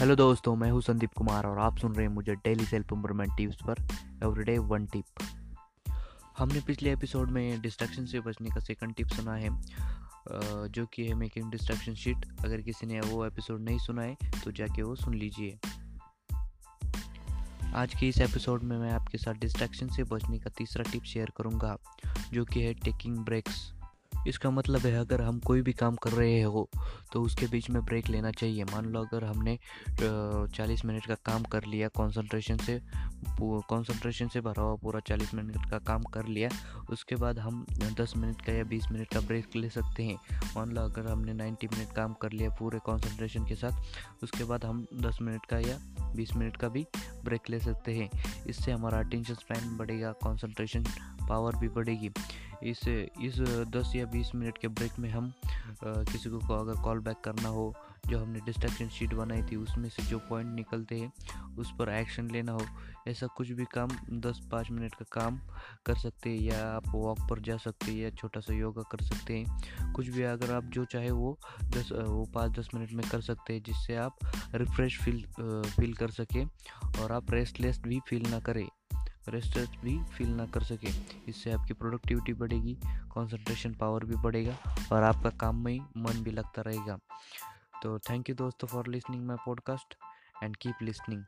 Hello दोस्तों, मैं हूँ संदीप कुमार और आप सुन रहे हैं मुझे डेली सेल्फ इम्प्रूवमेंट टिप्स पर एवरीडे वन टिप। हमने पिछले एपिसोड में डिस्ट्रैक्शन से बचने का सेकंड टिप सुना है जो कि है मेकिंग डिस्ट्रैक्शन शीट अगर किसी ने वो एपिसोड नहीं सुना है तो जाके वो सुन लीजिए। आज के इस एपिसोड में मैं आपके साथ डिस्ट्रैक्शन से बचने का तीसरा टिप शेयर करूँगा, जो कि है टेकिंग ब्रेक्स इसका मतलब है, अगर हम कोई भी काम कर रहे हो तो उसके बीच में ब्रेक लेना चाहिए। मान लो अगर हमने चालीस मिनट का काम कर लिया कंसंट्रेशन से कंसंट्रेशन से भरा हुआ पूरा चालीस मिनट का काम कर लिया, उसके बाद हम दस मिनट का या बीस मिनट का ब्रेक ले सकते हैं। मान लो अगर हमने नाइन्टी मिनट काम कर लिया पूरे कॉन्सेंट्रेशन के साथ, उसके बाद हम दस मिनट का या बीस मिनट का भी ब्रेक ले सकते हैं। इससे हमारा अटेंशन स्पैन बढ़ेगा कॉन्सेंट्रेशन पावर भी बढ़ेगी। इस इस दस या बीस मिनट के ब्रेक में हम किसी को अगर कॉल बैक करना हो, जो हमने डिस्ट्रैक्शन शीट बनाई थी, उसमें से जो पॉइंट निकलते हैं, उस पर एक्शन लेना हो, ऐसा कुछ भी काम दस पाँच मिनट का काम कर सकते हैं, या आप वॉक पर जा सकते हैं, या छोटा सा योगा कर सकते हैं। कुछ भी अगर आप जो चाहे वो दस वो पाँच दस मिनट में कर सकते हैं, जिससे आप रिफ्रेश फील फील कर सकें, और आप रेस्टलेस भी फील ना करें। रेस्टलेस भी फील ना कर सके। इससे आपकी प्रोडक्टिविटी बढ़ेगी कंसंट्रेशन पावर भी बढ़ेगा और आपका काम में मन भी लगता रहेगा। तो थैंक यू दोस्तों for listening my podcast and keep listening